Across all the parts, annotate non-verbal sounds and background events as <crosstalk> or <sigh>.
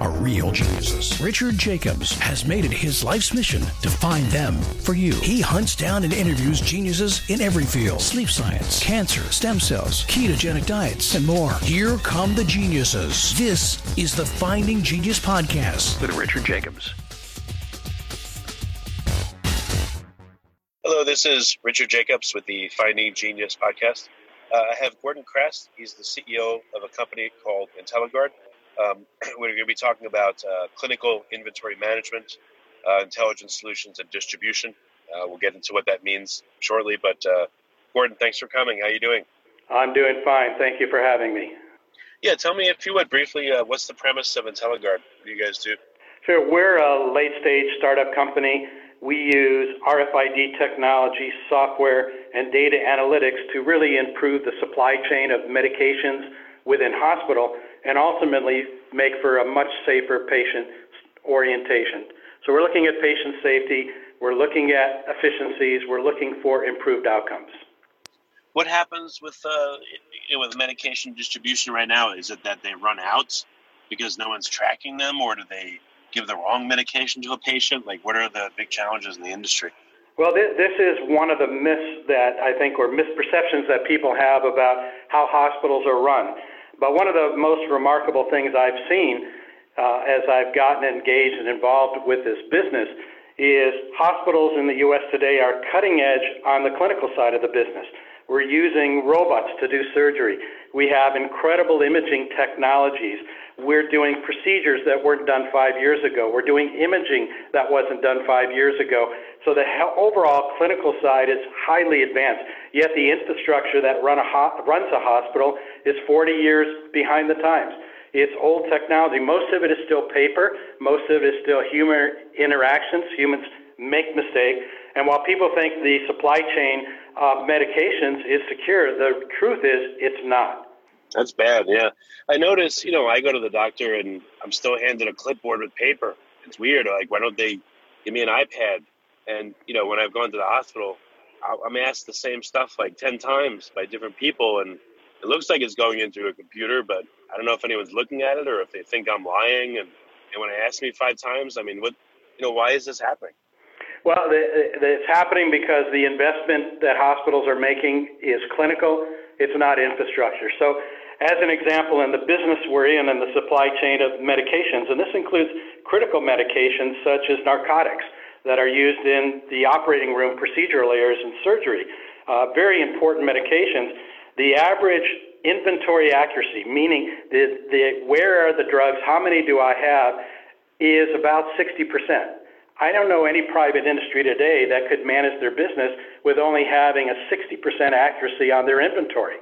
are real geniuses. Richard Jacobs has made it his life's mission to find them for you. He hunts down and interviews geniuses in every field sleep science, cancer, stem cells, ketogenic diets, and more. Here come the geniuses. This is the Finding Genius Podcast with Richard Jacobs. Hello, this is Richard Jacobs with the Finding Genius Podcast. Uh, I have Gordon Kress. He's the CEO of a company called IntelliGuard. Um, <clears throat> we're going to be talking about uh, clinical inventory management, uh, intelligent solutions, and distribution. Uh, we'll get into what that means shortly. But uh, Gordon, thanks for coming. How are you doing? I'm doing fine. Thank you for having me. Yeah, tell me if you would briefly. Uh, what's the premise of IntelliGuard? What do you guys do? Sure. We're a late stage startup company. We use RFID technology, software, and data analytics to really improve the supply chain of medications within hospital and ultimately make for a much safer patient orientation. So we're looking at patient safety, we're looking at efficiencies, we're looking for improved outcomes. What happens with uh, with medication distribution right now? Is it that they run out because no one's tracking them, or do they give the wrong medication to a patient? Like, what are the big challenges in the industry? Well, this is one of the myths that I think, or misperceptions that people have about how hospitals are run. But one of the most remarkable things I've seen uh, as I've gotten engaged and involved with this business is hospitals in the U.S. today are cutting edge on the clinical side of the business. We're using robots to do surgery. We have incredible imaging technologies. We're doing procedures that weren't done five years ago. We're doing imaging that wasn't done five years ago. So the overall clinical side is highly advanced. Yet the infrastructure that run a ho- runs a hospital is 40 years behind the times. It's old technology. Most of it is still paper. Most of it is still human interactions. Humans make mistakes. And while people think the supply chain of medications is secure, the truth is it's not. That's bad. Yeah, I notice. You know, I go to the doctor and I'm still handed a clipboard with paper. It's weird. Like, why don't they give me an iPad? And you know, when I've gone to the hospital, I'm asked the same stuff like ten times by different people, and it looks like it's going into a computer, but I don't know if anyone's looking at it or if they think I'm lying. And, and when they ask me five times, I mean, what, you know, why is this happening? Well, it's happening because the investment that hospitals are making is clinical. It's not infrastructure. So, as an example, in the business we're in and the supply chain of medications, and this includes critical medications such as narcotics that are used in the operating room procedural areas and surgery. Uh, very important medications. The average inventory accuracy, meaning the, the, where are the drugs, how many do I have, is about 60%. I don't know any private industry today that could manage their business with only having a 60% accuracy on their inventory.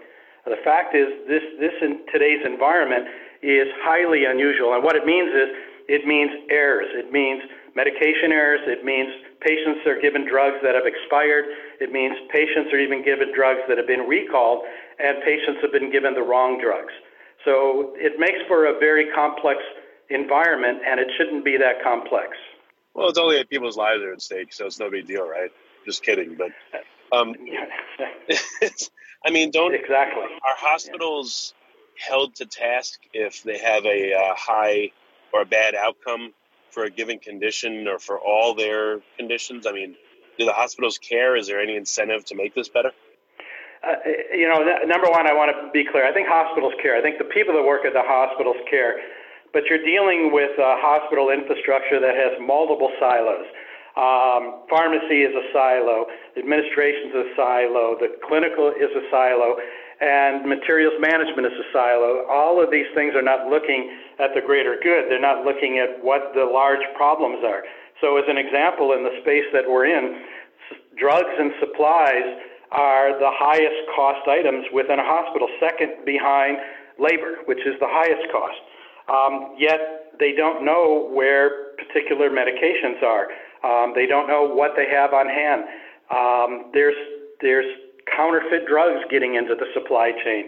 The fact is, this, this in today's environment is highly unusual. And what it means is, it means errors. It means medication errors. It means patients are given drugs that have expired. It means patients are even given drugs that have been recalled, and patients have been given the wrong drugs. So it makes for a very complex environment, and it shouldn't be that complex. Well, it's only people's lives are at stake, so it's no big deal, right? Just kidding, but um, <laughs> I mean, don't exactly are hospitals yeah. held to task if they have a uh, high or a bad outcome for a given condition or for all their conditions? I mean, do the hospitals care? Is there any incentive to make this better? Uh, you know, number one, I want to be clear. I think hospitals care. I think the people that work at the hospitals care. But you're dealing with a hospital infrastructure that has multiple silos. Um, pharmacy is a silo, administration is a silo, the clinical is a silo, and materials management is a silo. All of these things are not looking at the greater good. They're not looking at what the large problems are. So, as an example, in the space that we're in, drugs and supplies are the highest cost items within a hospital, second behind labor, which is the highest cost. Um, yet they don't know where particular medications are. Um, they don't know what they have on hand. Um, there's there's counterfeit drugs getting into the supply chain.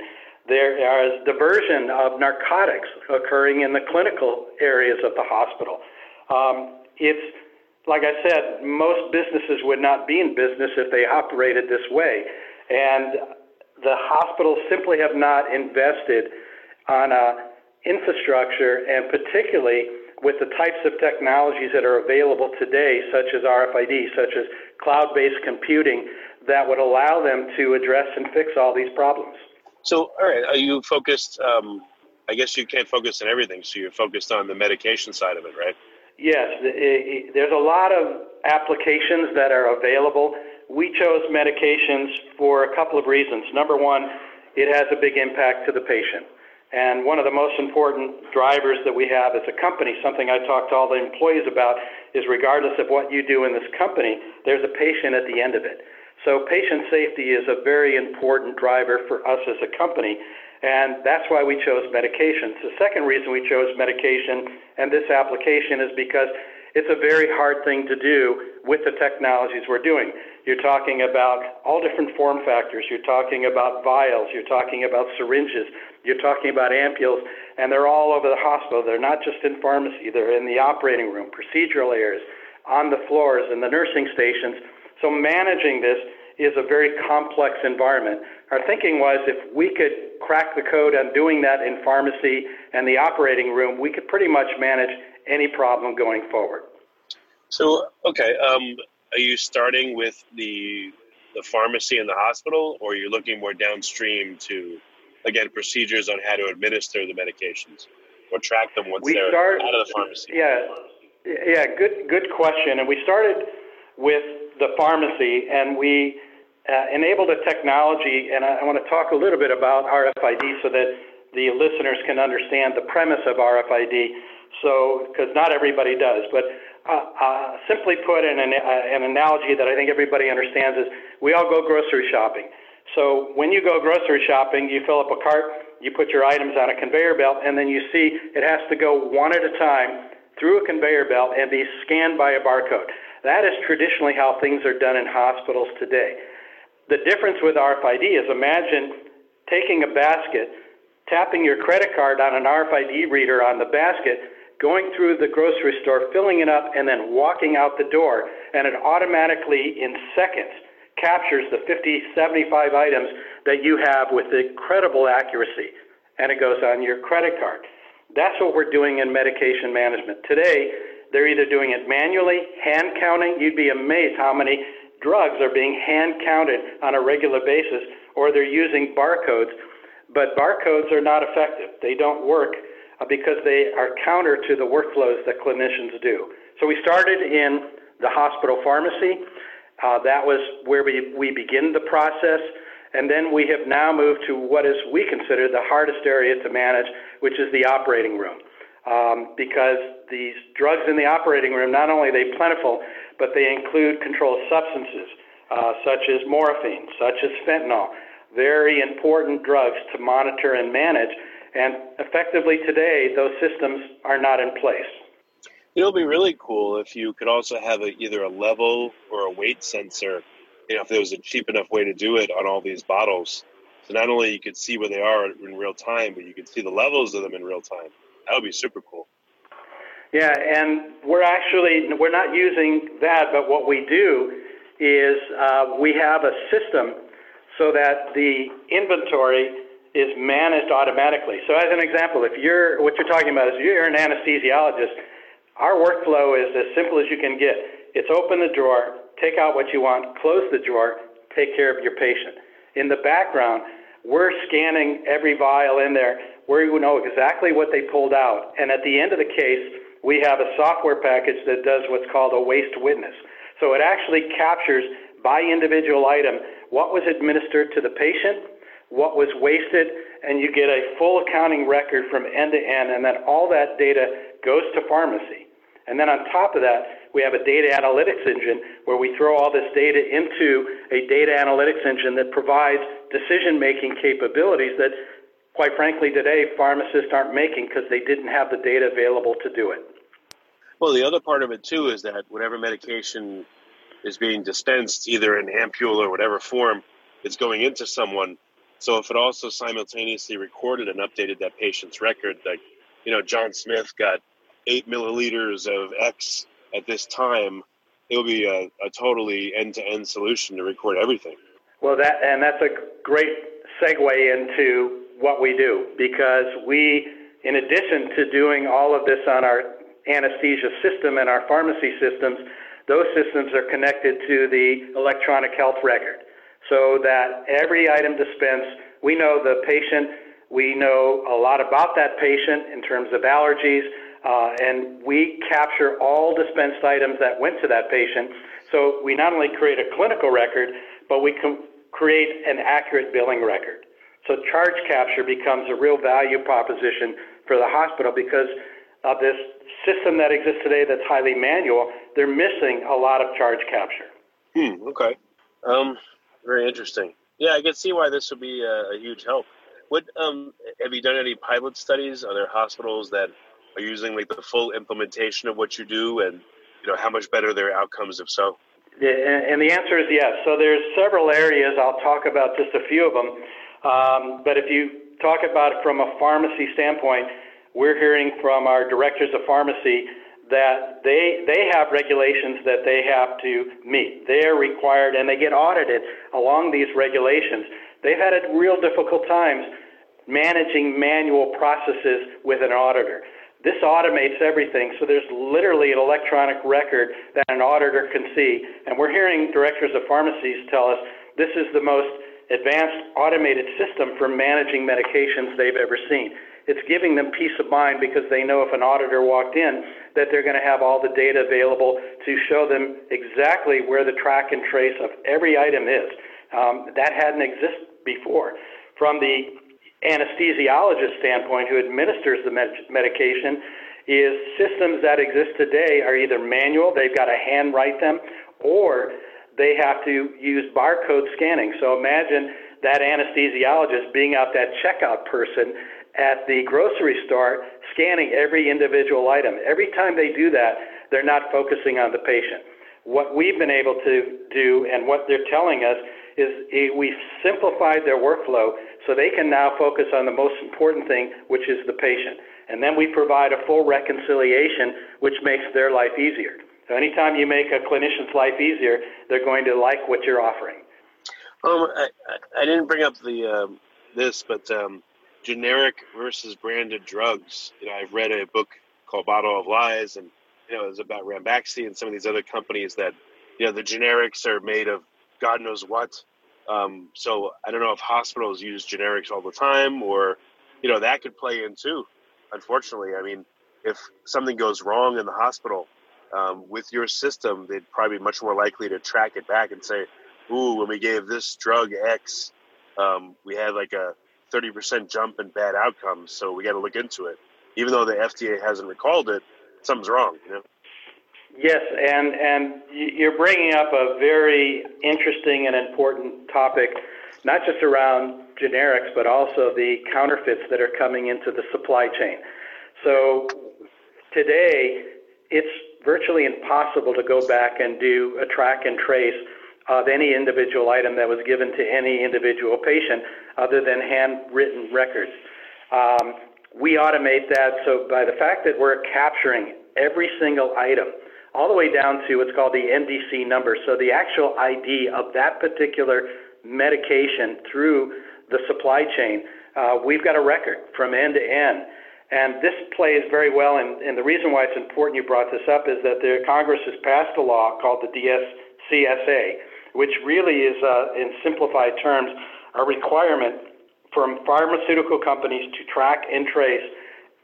There is diversion of narcotics occurring in the clinical areas of the hospital. Um, it's like I said, most businesses would not be in business if they operated this way. And the hospitals simply have not invested on a infrastructure and particularly with the types of technologies that are available today, such as RFID, such as cloud based computing, that would allow them to address and fix all these problems. So, all right, are you focused? Um, I guess you can't focus on everything, so you're focused on the medication side of it, right? Yes, there's a lot of applications that are available. We chose medications for a couple of reasons. Number one, it has a big impact to the patient. And one of the most important drivers that we have as a company, something I talk to all the employees about, is regardless of what you do in this company, there's a patient at the end of it. So patient safety is a very important driver for us as a company. And that's why we chose medications. The second reason we chose medication and this application is because it's a very hard thing to do with the technologies we're doing. You're talking about all different form factors. You're talking about vials. You're talking about syringes. You're talking about ampules. And they're all over the hospital. They're not just in pharmacy, they're in the operating room, procedural areas, on the floors, in the nursing stations. So managing this is a very complex environment. Our thinking was if we could crack the code on doing that in pharmacy and the operating room, we could pretty much manage any problem going forward. So, okay, um, are you starting with the the pharmacy and the hospital, or you're you looking more downstream to again procedures on how to administer the medications or track them once we they're start, out of the pharmacy? Yeah, yeah, good good question. And we started with the pharmacy, and we uh, enabled a technology, and I, I want to talk a little bit about RFID so that the listeners can understand the premise of RFID. So, because not everybody does, but uh, uh, simply put, in an, uh, an analogy that I think everybody understands is we all go grocery shopping. So when you go grocery shopping, you fill up a cart, you put your items on a conveyor belt, and then you see it has to go one at a time through a conveyor belt and be scanned by a barcode. That is traditionally how things are done in hospitals today. The difference with RFID is imagine taking a basket, tapping your credit card on an RFID reader on the basket, going through the grocery store, filling it up, and then walking out the door, and it automatically, in seconds, captures the 50, 75 items that you have with incredible accuracy, and it goes on your credit card. That's what we're doing in medication management. Today, they're either doing it manually, hand counting. You'd be amazed how many drugs are being hand counted on a regular basis, or they're using barcodes. But barcodes are not effective. They don't work uh, because they are counter to the workflows that clinicians do. So we started in the hospital pharmacy. Uh, that was where we, we begin the process. And then we have now moved to what is we consider the hardest area to manage, which is the operating room um, because these drugs in the operating room, not only are they plentiful, but they include controlled substances uh, such as morphine, such as fentanyl, very important drugs to monitor and manage. And effectively today, those systems are not in place. It'll be really cool if you could also have a, either a level or a weight sensor. You know, if there was a cheap enough way to do it on all these bottles, so not only you could see where they are in real time, but you could see the levels of them in real time. That would be super cool. Yeah, and we're actually we're not using that, but what we do is uh, we have a system so that the inventory is managed automatically. So, as an example, if you're what you're talking about is you're an anesthesiologist, our workflow is as simple as you can get. It's open the drawer, take out what you want, close the drawer, take care of your patient. In the background, we're scanning every vial in there where you know exactly what they pulled out. And at the end of the case, we have a software package that does what's called a waste witness. So it actually captures by individual item what was administered to the patient, what was wasted, and you get a full accounting record from end to end, and then all that data goes to pharmacy. And then on top of that, we have a data analytics engine where we throw all this data into a data analytics engine that provides decision making capabilities that quite frankly, today pharmacists aren't making because they didn't have the data available to do it. Well, the other part of it too is that whatever medication is being dispensed, either in ampule or whatever form, it's going into someone. So if it also simultaneously recorded and updated that patient's record, like, you know, John Smith got eight milliliters of X at this time, it will be a, a totally end to end solution to record everything. Well, that, and that's a great segue into what we do because we, in addition to doing all of this on our anesthesia system and our pharmacy systems, those systems are connected to the electronic health record so that every item dispensed, we know the patient, we know a lot about that patient in terms of allergies, uh, and we capture all dispensed items that went to that patient. So we not only create a clinical record, but we can create an accurate billing record. So charge capture becomes a real value proposition for the hospital because of this system that exists today that's highly manual. They're missing a lot of charge capture. Hmm, okay. Um, very interesting. Yeah, I can see why this would be a, a huge help. What um, have you done any pilot studies? Are there hospitals that are using like the full implementation of what you do, and you know how much better their outcomes if so? and the answer is yes. So there's several areas. I'll talk about just a few of them. Um, but if you talk about it from a pharmacy standpoint, we're hearing from our directors of pharmacy that they they have regulations that they have to meet. They are required, and they get audited along these regulations. They've had a real difficult times managing manual processes with an auditor. This automates everything, so there's literally an electronic record that an auditor can see. And we're hearing directors of pharmacies tell us this is the most advanced automated system for managing medications they've ever seen. It's giving them peace of mind because they know if an auditor walked in that they're going to have all the data available to show them exactly where the track and trace of every item is. Um, that hadn't existed before. From the anesthesiologist standpoint who administers the med- medication is systems that exist today are either manual, they've got to hand write them, or they have to use barcode scanning. So imagine that anesthesiologist being out that checkout person at the grocery store scanning every individual item. Every time they do that, they're not focusing on the patient. What we've been able to do and what they're telling us is eh, we've simplified their workflow so they can now focus on the most important thing, which is the patient. And then we provide a full reconciliation, which makes their life easier. So anytime you make a clinician's life easier, they're going to like what you're offering. Um, I, I didn't bring up the um, this, but um, generic versus branded drugs. You know, I've read a book called Bottle of Lies, and you know, it's about Ranbaxy and some of these other companies that you know the generics are made of God knows what. Um, so I don't know if hospitals use generics all the time, or you know that could play in too. Unfortunately, I mean, if something goes wrong in the hospital um, with your system, they'd probably be much more likely to track it back and say, "Ooh, when we gave this drug X, um, we had like a 30% jump in bad outcomes, so we got to look into it." Even though the FDA hasn't recalled it, something's wrong. You know. Yes, and, and you're bringing up a very interesting and important topic, not just around generics, but also the counterfeits that are coming into the supply chain. So today, it's virtually impossible to go back and do a track and trace of any individual item that was given to any individual patient other than handwritten records. Um, we automate that so by the fact that we're capturing every single item, all the way down to what's called the NDC number. So the actual ID of that particular medication through the supply chain. Uh, we've got a record from end to end. And this plays very well, and, and the reason why it's important you brought this up is that the Congress has passed a law called the DSCSA, which really is, uh, in simplified terms, a requirement from pharmaceutical companies to track and trace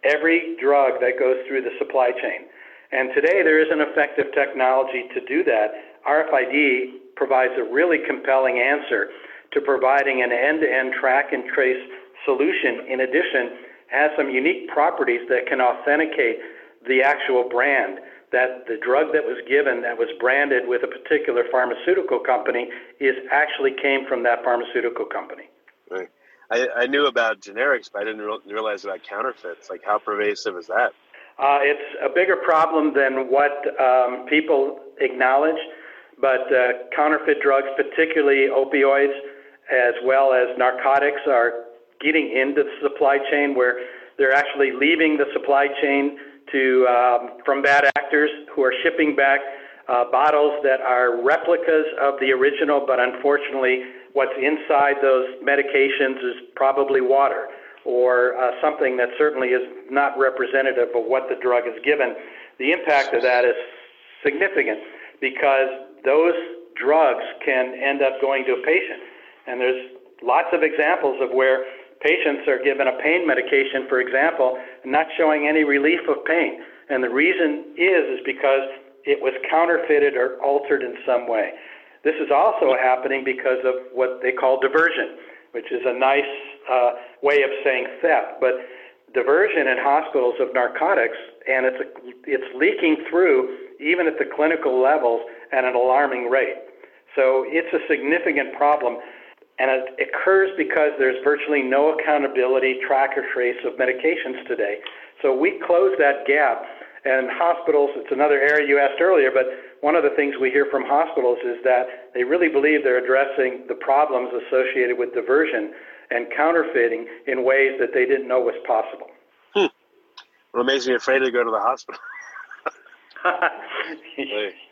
every drug that goes through the supply chain. And today there is an effective technology to do that. RFID provides a really compelling answer to providing an end-to-end track and trace solution. In addition, has some unique properties that can authenticate the actual brand that the drug that was given that was branded with a particular pharmaceutical company is actually came from that pharmaceutical company. Right. I, I knew about generics, but I didn't realize about counterfeits. Like, how pervasive is that? Uh, it's a bigger problem than what um, people acknowledge, but uh, counterfeit drugs, particularly opioids, as well as narcotics are getting into the supply chain where they're actually leaving the supply chain to um, from bad actors who are shipping back uh, bottles that are replicas of the original, but unfortunately, what's inside those medications is probably water or uh, something that certainly is not representative of what the drug is given. The impact of that is significant because those drugs can end up going to a patient. And there's lots of examples of where patients are given a pain medication, for example, not showing any relief of pain. And the reason is is because it was counterfeited or altered in some way. This is also happening because of what they call diversion, which is a nice uh, way of saying theft. But diversion in hospitals of narcotics, and it's, a, it's leaking through even at the clinical levels at an alarming rate. So it's a significant problem, and it occurs because there's virtually no accountability, track or trace of medications today. So we close that gap, and hospitals, it's another area you asked earlier, but one of the things we hear from hospitals is that they really believe they're addressing the problems associated with diversion and counterfeiting in ways that they didn't know was possible. Hmm. What makes me afraid to go to the hospital? <laughs>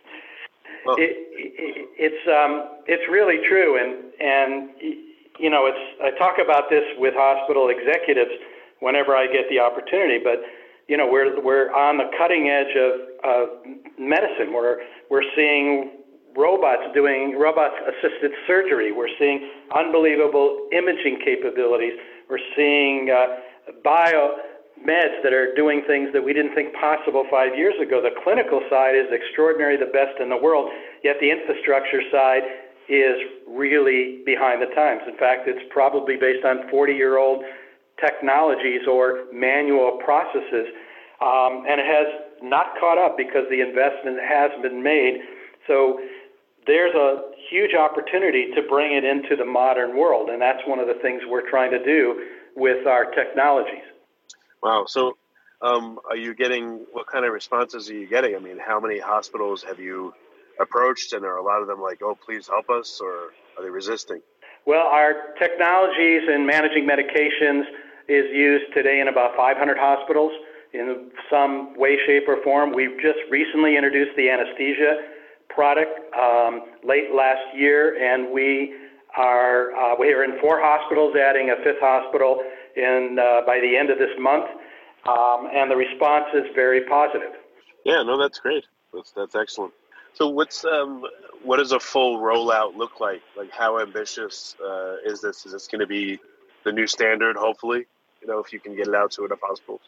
it, it, it's um, it's really true, and and you know, it's I talk about this with hospital executives whenever I get the opportunity, but you know, we're we're on the cutting edge of, of medicine. We're we're seeing robots doing robot assisted surgery. We're seeing unbelievable imaging capabilities. We're seeing uh, bio meds that are doing things that we didn't think possible five years ago. The clinical side is extraordinary, the best in the world, yet the infrastructure side is really behind the times. In fact, it's probably based on 40 year old technologies or manual processes, um, and it has not caught up because the investment has been made. So there's a huge opportunity to bring it into the modern world, and that's one of the things we're trying to do with our technologies. Wow. So, um, are you getting what kind of responses are you getting? I mean, how many hospitals have you approached, and are a lot of them like, "Oh, please help us," or are they resisting? Well, our technologies in managing medications is used today in about 500 hospitals in some way, shape, or form. We've just recently introduced the anesthesia product um, late last year, and we are uh, we are in four hospitals, adding a fifth hospital in uh, by the end of this month, um, and the response is very positive. Yeah, no, that's great. That's that's excellent. So, what's um, what does a full rollout look like? Like, how ambitious uh, is this? Is this going to be the new standard? Hopefully, you know, if you can get it out to enough hospitals.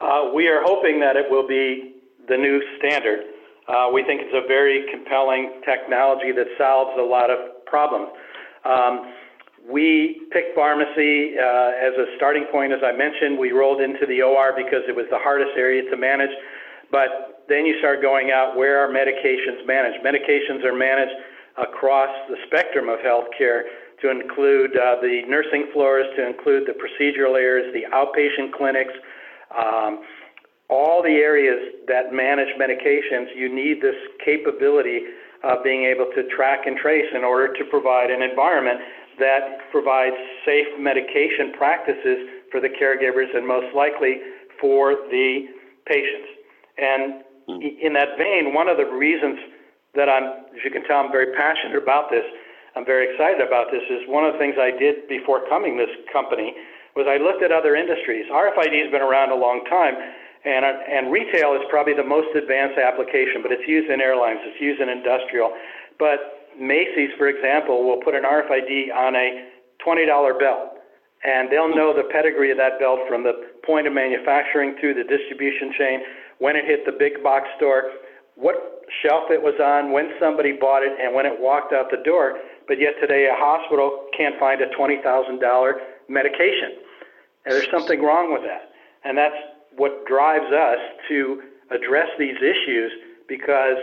Uh, we are hoping that it will be the new standard. Uh, we think it's a very compelling technology that solves a lot of problems. Um, we picked pharmacy uh, as a starting point, as I mentioned. We rolled into the OR because it was the hardest area to manage. But then you start going out where are medications managed? Medications are managed across the spectrum of healthcare to include uh, the nursing floors, to include the procedural areas, the outpatient clinics. Um, all the areas that manage medications, you need this capability of being able to track and trace in order to provide an environment that provides safe medication practices for the caregivers and most likely for the patients. And hmm. in that vein, one of the reasons that I'm, as you can tell, I'm very passionate about this, I'm very excited about this, is one of the things I did before coming this company was I looked at other industries. RFID has been around a long time, and, and retail is probably the most advanced application, but it's used in airlines, it's used in industrial. But Macy's, for example, will put an RFID on a $20 belt, and they'll know the pedigree of that belt from the point of manufacturing through the distribution chain, when it hit the big box store, what shelf it was on, when somebody bought it, and when it walked out the door. But yet today, a hospital can't find a $20,000 medication. And there's something wrong with that. And that's what drives us to address these issues because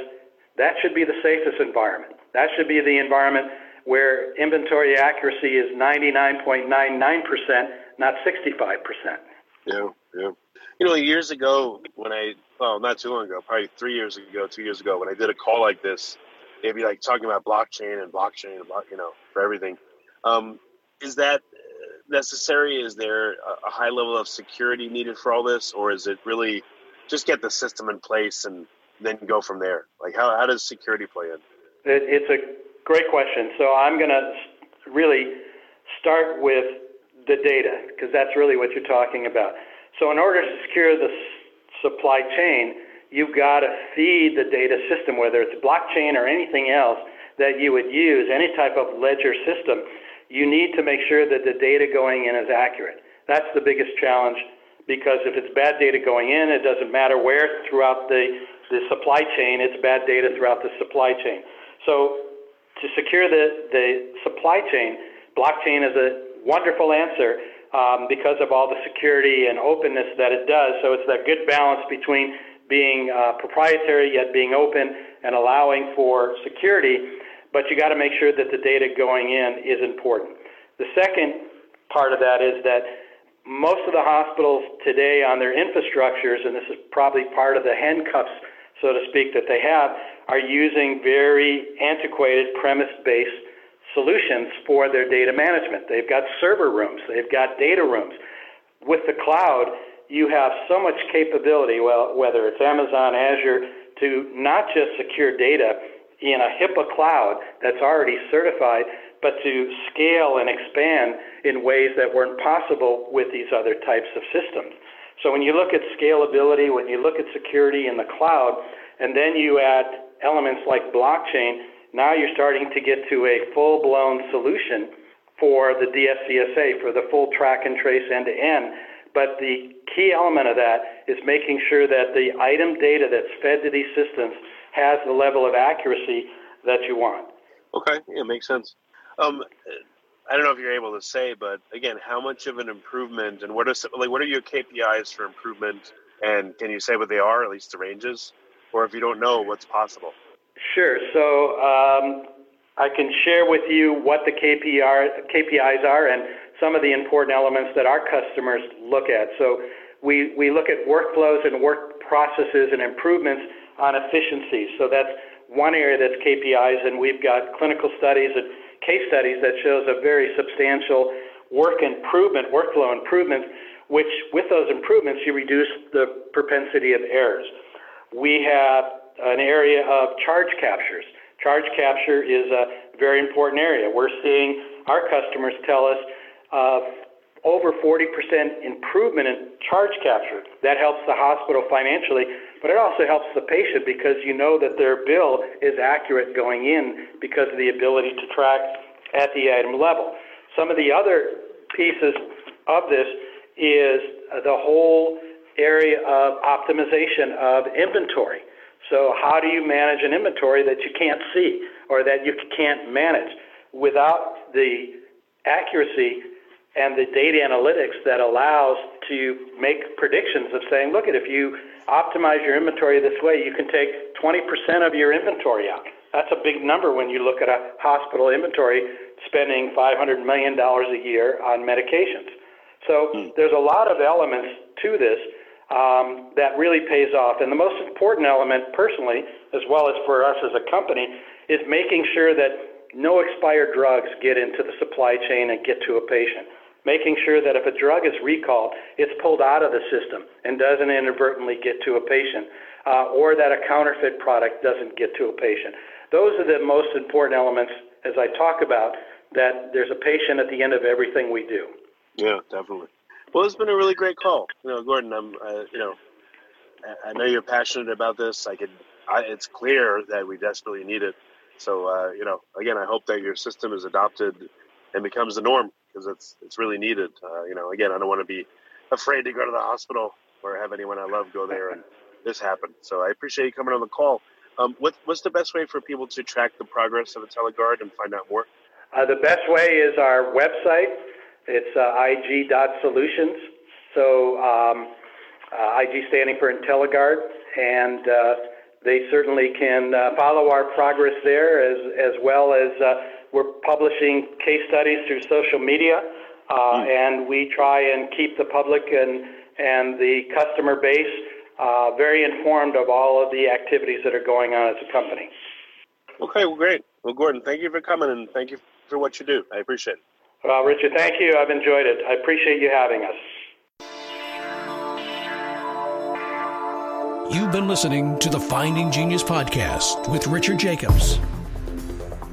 that should be the safest environment. That should be the environment where inventory accuracy is 99.99%, not 65%. Yeah, yeah. You know, years ago when I, well, not too long ago, probably three years ago, two years ago, when I did a call like this, they'd be like talking about blockchain and blockchain and block, you know, for everything. Um, is that necessary? Is there a high level of security needed for all this, or is it really just get the system in place and then go from there? Like, how, how does security play in? It, it's a great question. So I'm going to really start with the data because that's really what you're talking about. So in order to secure the supply chain, you've got to feed the data system, whether it's blockchain or anything else that you would use, any type of ledger system. You need to make sure that the data going in is accurate. That's the biggest challenge because if it's bad data going in, it doesn't matter where throughout the, the supply chain, it's bad data throughout the supply chain. So to secure the, the supply chain, blockchain is a wonderful answer um, because of all the security and openness that it does. So it's that good balance between being uh, proprietary yet being open and allowing for security. But you got to make sure that the data going in is important. The second part of that is that most of the hospitals today on their infrastructures, and this is probably part of the handcuffs, so to speak, that they have, are using very antiquated premise based solutions for their data management. They've got server rooms, they've got data rooms. With the cloud, you have so much capability, well, whether it's Amazon, Azure, to not just secure data in a HIPAA cloud that's already certified, but to scale and expand in ways that weren't possible with these other types of systems. So when you look at scalability, when you look at security in the cloud, and then you add elements like blockchain, now you're starting to get to a full blown solution for the DSCSA, for the full track and trace end to end. But the key element of that is making sure that the item data that's fed to these systems has the level of accuracy that you want. Okay, yeah, makes sense. Um, I don't know if you're able to say, but again, how much of an improvement, and what are like what are your KPIs for improvement? And can you say what they are, at least the ranges, or if you don't know, what's possible? Sure. So um, I can share with you what the KPR, KPIs are and some of the important elements that our customers look at. So we, we look at workflows and work processes and improvements on efficiency. So that's one area that's KPIs, and we've got clinical studies and case studies that shows a very substantial work improvement, workflow improvement, which with those improvements, you reduce the propensity of errors. We have an area of charge captures. Charge capture is a very important area. We're seeing our customers tell us uh, over 40% improvement in charge capture. That helps the hospital financially, but it also helps the patient because you know that their bill is accurate going in because of the ability to track at the item level. Some of the other pieces of this is the whole area of optimization of inventory. So, how do you manage an inventory that you can't see or that you can't manage without the accuracy and the data analytics that allows to make predictions of saying, look, at if you optimize your inventory this way, you can take 20% of your inventory out. That's a big number when you look at a hospital inventory spending $500 million a year on medications. So hmm. there's a lot of elements to this um, that really pays off. And the most important element, personally, as well as for us as a company, is making sure that no expired drugs get into the supply chain and get to a patient. Making sure that if a drug is recalled, it's pulled out of the system and doesn't inadvertently get to a patient, uh, or that a counterfeit product doesn't get to a patient. Those are the most important elements, as I talk about, that there's a patient at the end of everything we do. Yeah, definitely. Well, it's been a really great call. You know, Gordon, I'm, uh, you know, I know you're passionate about this. I could, I, it's clear that we desperately need it. So, uh, you know, again, I hope that your system is adopted and becomes the norm because it's it's really needed. Uh, you know, again, I don't want to be afraid to go to the hospital or have anyone I love go there and this happened. So, I appreciate you coming on the call. Um, what, what's the best way for people to track the progress of IntelliGuard and find out more? Uh, the best way is our website, it's uh, IG.solutions. So um, uh, IG standing for IntelliGuard, and uh, they certainly can uh, follow our progress there as, as well as uh, we're publishing case studies through social media, mm. and we try and keep the public and, and the customer base very informed of all of the activities that are going on as a company. Okay, well, great. Well, Gordon, thank you for coming and thank you for what you do. I appreciate it. Well, Richard, thank you. I've enjoyed it. I appreciate you having us. You've been listening to the Finding Genius podcast with Richard Jacobs.